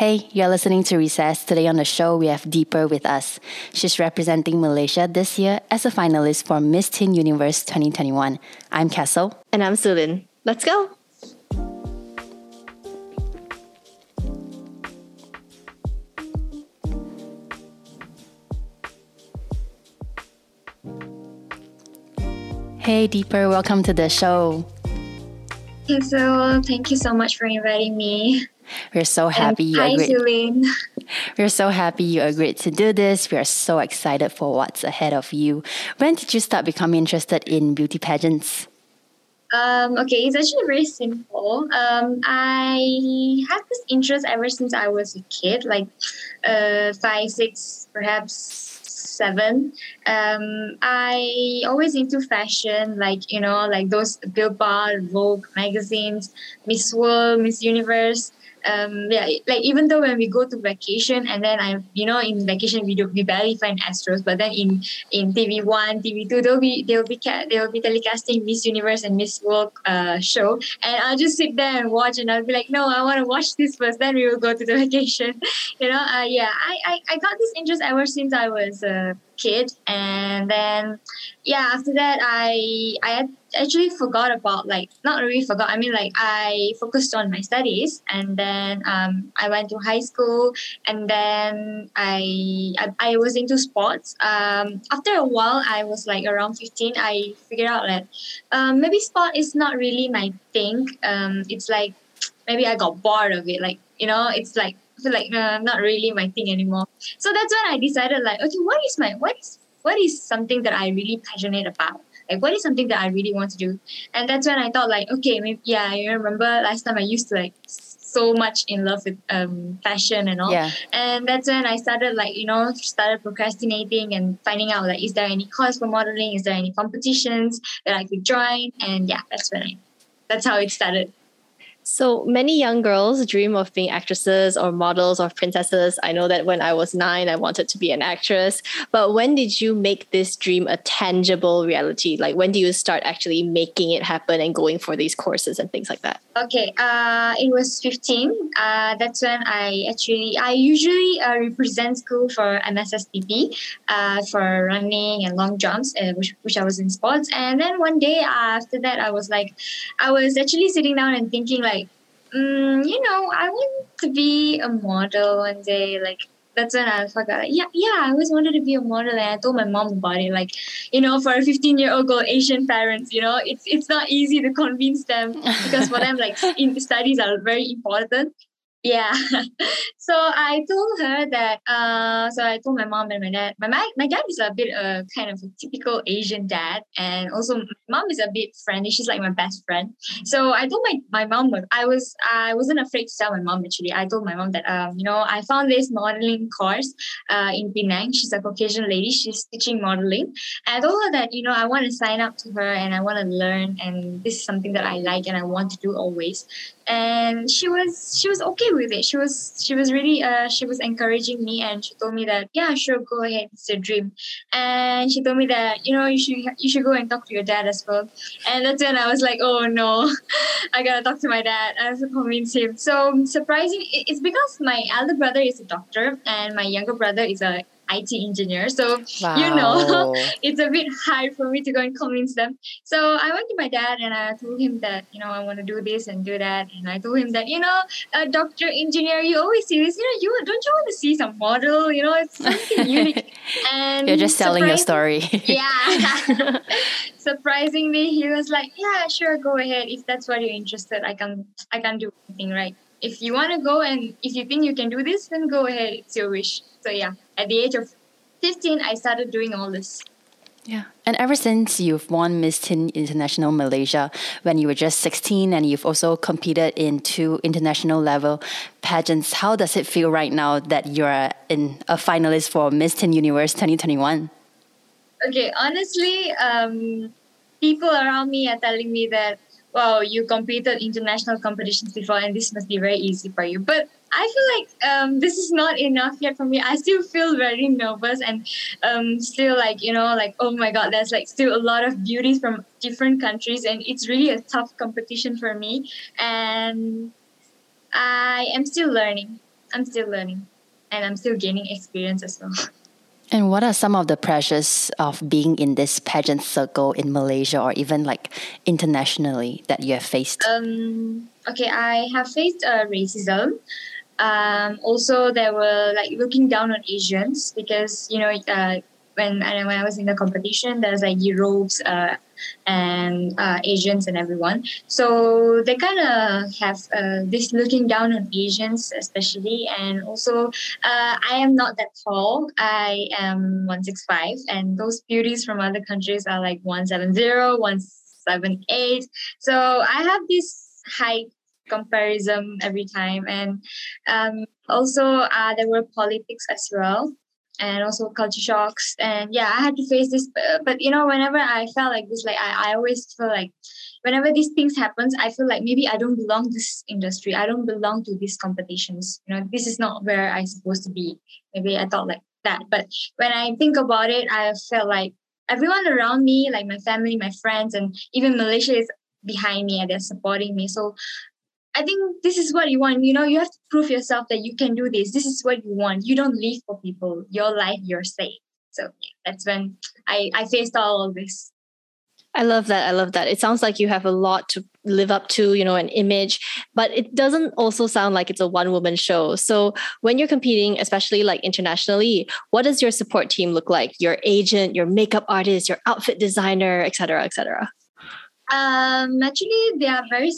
Hey, you're listening to Recess. Today on the show, we have Deeper with us. She's representing Malaysia this year as a finalist for Miss Teen Universe 2021. I'm Castle. And I'm Sulin. Let's go. Hey, Deeper, welcome to the show. So, thank you so much for inviting me. We're so happy and you hi, agreed. Celine. We're so happy you agreed to do this. We are so excited for what's ahead of you. When did you start becoming interested in beauty pageants? Um, okay, it's actually very simple. Um, I had this interest ever since I was a kid, like uh, five, six, perhaps seven. Um, I always into fashion, like you know, like those Billboard, Vogue magazines, Miss World, Miss Universe um yeah like even though when we go to vacation and then i you know in vacation we do we barely find astros but then in in tv1 tv2 they'll be they'll be they'll be telecasting miss universe and miss world uh show. And i'll just sit there and watch and i'll be like no i want to watch this first then we will go to the vacation. You know uh, yeah I, I i got this interest ever since i was a kid. And then yeah after that i i actually forgot about like not really forgot i mean like i focused on my studies. And then um, i went to high school. And then i i, I was into sports. Um, after a while i was like around 15 i figured out that um, maybe sport is not really my thing. Um, it's like maybe i got bored of it. Like you know it's like like uh, not really my thing anymore. So that's when I decided like, okay, what is my what is what is something that I really passionate about? Like what is something that I really want to do? And that's when I thought like, okay, maybe yeah, I remember last time I used to like so much in love with um, fashion and all. Yeah. And that's when I started like, you know, started procrastinating and finding out like, is there any course for modeling? Is there any competitions that I could join? And yeah, that's when I, that's how it started. So many young girls dream of being actresses or models or princesses. I know that when I was nine, I wanted to be an actress. But when did you make this dream a tangible reality? Like when do you start actually making it happen and going for these courses and things like that? Okay, uh, it was 15. Uh, that's when I actually, I usually uh, represent school for MSSTP uh, for running and long jumps, uh, which, which I was in sports. And then one day after that, I was like, I was actually sitting down and thinking like, mm, you know, I want to be a model one day. Like that's when I forgot. Yeah, yeah, I always wanted to be a model, and I told my mom about it. Like, you know, for a 15 year old girl, Asian parents, you know, it's it's not easy to convince them because for them, like, in studies are very important. Yeah. so I told her that, uh, so I told my mom and my dad. My, my, dad is a bit uh, kind of a typical Asian dad. And also, my mom is a bit friendly. She's like my best friend. So I told my, my mom, I was, I wasn't afraid to tell my mom actually. I told my mom that, um, you know, I found this modeling course uh, in Penang. She's a Caucasian lady. She's teaching modeling. And I told her that, you know, I want to sign up to her and I want to learn. And this is something that I like and I want to do always and she was she was okay with it. She was she was really uh she was encouraging me and she told me that yeah sure go ahead it's your dream. And she told me that you know you should you should go and talk to your dad as well. And that's when i was like oh no i gotta talk to my dad i have to convince him. So surprising it's because my elder brother is a doctor and my younger brother is a IT engineer. So, wow. you know, it's a bit hard for me to go and convince them. So I went to my dad and I told him that, you know, I want to do this and do that. And I told him that, you know, a doctor, engineer, you always see this, you know, you don't you want to see some model? You know, it's something unique. And you're just telling your story. yeah. Surprisingly, he was like, yeah, sure, go ahead. If that's what you're interested, I can I can do anything, right? If you want to go and if you think you can do this, then go ahead. It's your wish. So yeah at the age of 15, I started doing all this. Yeah. And ever since you've won Miss Teen International Malaysia when you were just 16 and you've also competed in two international level pageants, how does it feel right now that you're in a finalist for Miss Teen Universe 2021? Okay, honestly, um, people around me are telling me that, wow, you competed international competitions before and this must be very easy for you. But I feel like um, this is not enough yet for me. I still feel very nervous and um, still like you know like oh my god, there's like still a lot of beauties from different countries and it's really a tough competition for me and I am still learning. I'm still learning, and I'm still gaining experience as well. And what are some of the pressures of being in this pageant circle in Malaysia or even like internationally that you have faced? Um, okay, I have faced uh, racism. Um, also, there were like looking down on Asians because you know uh, when when I was in the competition, there's like Europes uh, and uh, Asians and everyone. So they kind of have uh, this looking down on Asians, especially. And also, uh, I am not that tall. I am 165, and those beauties from other countries are like 170, 178. So I have this height comparison every time. And um, also, uh, there were politics as well and also culture shocks. And yeah i had to face this but, but you know whenever i felt like this like I, I always feel like whenever these things happens i feel like maybe i don't belong to this industry. I don't belong to these competitions. You know this is not where i'm supposed to be. Maybe i thought like that. But when i think about it i felt like everyone around me like my family my friends and even malaysia is behind me and they're supporting me. So I think this is what you want. You know, you have to prove yourself that you can do this. This is what you want. You don't live for people. Your life, your say. So yeah, that's when I, I faced all of this. I love that. I love that. It sounds like you have a lot to live up to, you know, an image, but it doesn't also sound like it's a one woman show. So when you're competing, especially like internationally, what does your support team look like? Your agent, your makeup artist, your outfit designer, et cetera, et cetera? Um, actually, they are very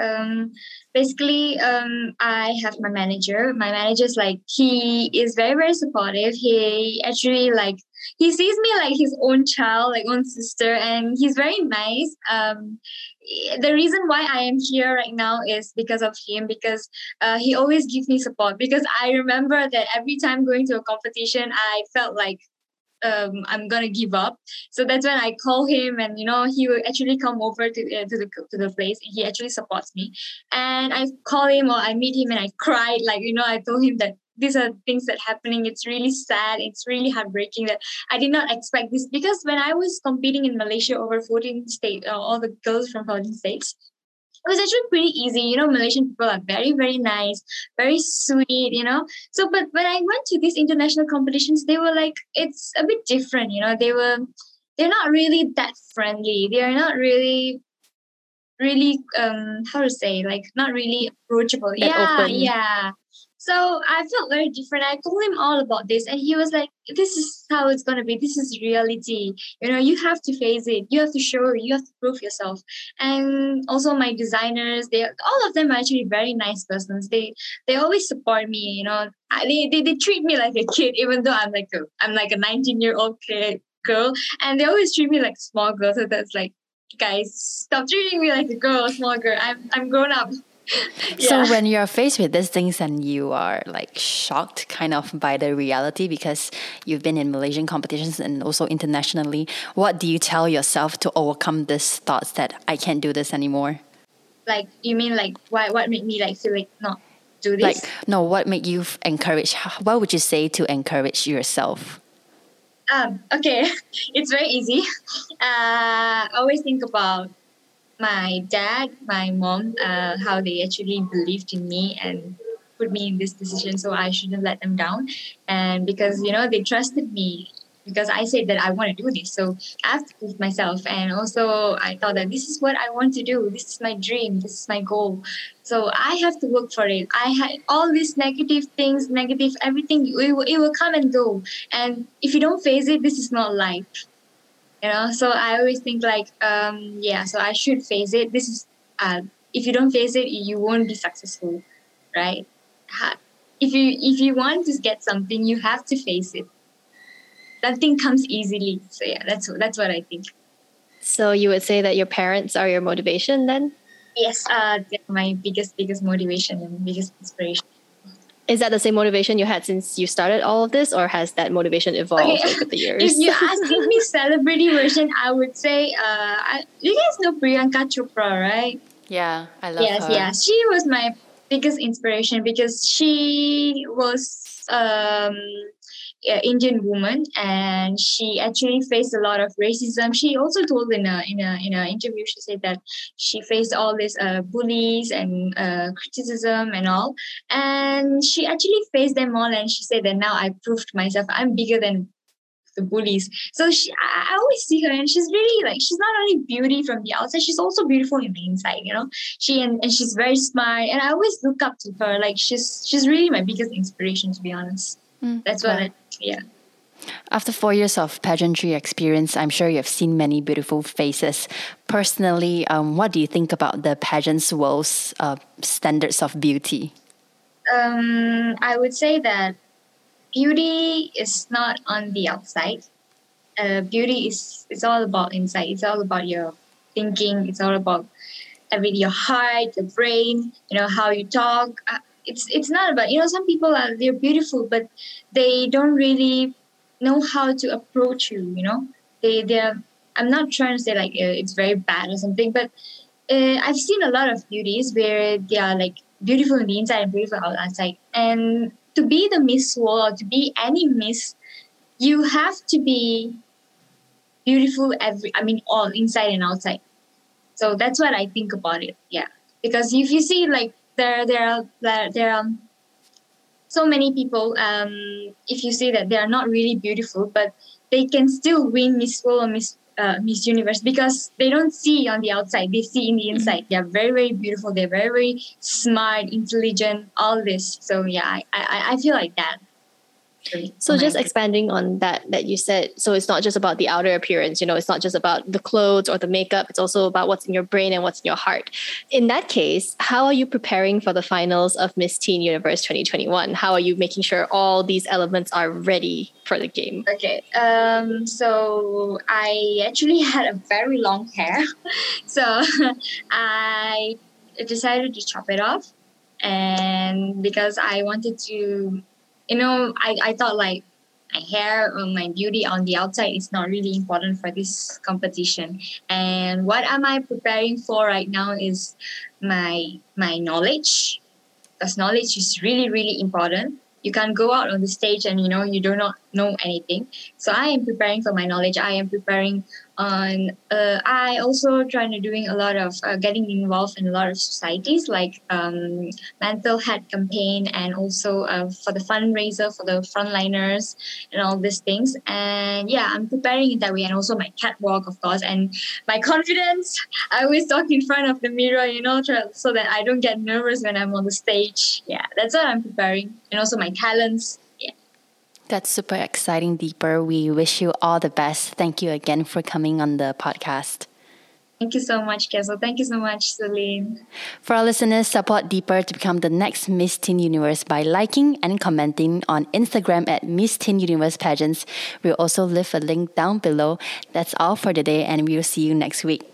um, basically, um, I have my manager. My manager is like he is very very supportive. He actually like he sees me like his own child, like own sister, and he's very nice. Um, the reason why I am here right now is because of him because uh, he always gives me support because I remember that every time going to a competition I felt like um, I'm gonna give up. So that's when I call him, and you know he will actually come over to uh, to the to the place. He actually supports me, and I call him or I meet him, and I cried like you know I told him that these are things that happening. It's really sad. It's really heartbreaking that I did not expect this because when I was competing in Malaysia over 14 states, uh, all the girls from 14 states, was actually pretty easy. You know, Malaysian people are very, very nice, very sweet, you know. So, but when I went to these international competitions, they were like, it's a bit different, you know. They were, they're not really that friendly. They are not really, really, um, how to say, like, not really approachable. That yeah, open. yeah. So I felt very different. I told him all about this, and he was like, "This is how it's gonna be. This is reality. You know, you have to face it. You have to show. You have to prove yourself." And also, my designers, they all of them are actually very nice persons. They they always support me. You know, they they, they treat me like a kid, even though I'm like a I'm like a 19 year old kid girl, and they always treat me like small girl. So that's like, guys, stop treating me like a girl, small girl. I'm I'm grown up. So when you're faced with these things and you are like shocked kind of by the reality because you've been in Malaysian competitions and also internationally, what do you tell yourself to overcome these thoughts that I can't do this anymore? Like you mean like why what made me like feel like not do this? Like no, what made you encourage what would you say to encourage yourself? Um, okay, it's very easy. Uh, always think about my dad, my mom, uh, how they actually believed in me and put me in this decision. So I shouldn't let them down. And because, you know, they trusted me because I said that I want to do this. So I have to prove myself. And also, I thought that this is what I want to do. This is my dream. This is my goal. So I have to work for it. I had all these negative things, negative everything. It will, it will come and go. And if you don't face it, this is not life you know so i always think like um yeah so i should face it. This is uh if you don't face it you won't be successful right? If you if you want to get something you have to face it. Nothing comes easily. So yeah that's that's what i think. So you would say that your parents are your motivation then? Yes uh they're my biggest biggest motivation and biggest inspiration is that the same motivation you had since you started all of this, or has that motivation evolved okay. over the years? if you're asking me celebrity version, I would say, uh, I, you guys know Priyanka Chopra, right? Yeah, I love yes, her. Yes, yeah, She was my biggest inspiration because she was um Indian woman, and she actually faced a lot of racism. She also told in a in a in an interview, she said that she faced all this uh, bullies and uh, criticism and all, and she actually faced them all. And she said that now I proved myself. I'm bigger than the bullies. So she, I, I always see her, and she's really like she's not only beauty from the outside, she's also beautiful in the inside. You know, she and, and she's very smart, and I always look up to her. Like she's she's really my biggest inspiration, to be honest. Mm, That's what, I, yeah. After four years of pageantry experience, I'm sure you've seen many beautiful faces. Personally, um, what do you think about the pageant's world's uh, standards of beauty? Um, I would say that beauty is not on the outside. Uh, beauty is it's all about inside. It's all about your thinking. It's all about every your heart, your brain. You know how you talk. It's it's not about you know some people are they're beautiful, but they don't really know how to approach you. You know they they're. I'm not trying to say like uh, it's very bad or something, but uh, I've seen a lot of beauties where they are like beautiful on the inside and beautiful outside, and to be the Miss World or to be any Miss, you have to be beautiful every I mean all inside and outside. So that's what I think about it. Yeah. Because if you see like there there are there are so many people um if you see that they are not really beautiful but they can still win Miss World or Miss uh, Miss Universe because they don't see on the outside; they see in the mm-hmm. inside. They're very, very beautiful. They're very, very smart, intelligent, all this. So yeah, I, I, I feel like that. So just expanding on that that you said, so it's not just about the outer appearance, you know, it's not just about the clothes or the makeup, it's also about what's in your brain and what's in your heart. In that case, how are you preparing for the finals of Miss Teen Universe 2021? How are you making sure all these elements are ready for the game? Okay. Um so I actually had a very long hair. so I decided to chop it off and because I wanted to you know, I, I thought like my hair or my beauty on the outside is not really important for this competition. And what am I preparing for right now is my my knowledge. Because knowledge is really, really important. You can't go out on the stage and you know you do not know anything. So I am preparing for my knowledge. I am preparing on uh, i also trying to doing a lot of uh, getting involved in a lot of societies like um, mental health campaign and also uh, for the fundraiser for the frontliners and all these things. And yeah i'm preparing in that way and also my catwalk of course and my confidence. I always talk in front of the mirror you know so that i don't get nervous when i'm on the stage. Yeah that's what i'm preparing. And also my talents that's super exciting, Deeper. We wish you all the best. Thank you again for coming on the podcast. Thank you so much, Kessel. Thank you so much, Celine. For our listeners, support Deeper to become the next Miss Teen Universe by liking and commenting on Instagram at Miss Teen Universe Pageants. We'll also leave a link down below. That's all for today, and we'll see you next week.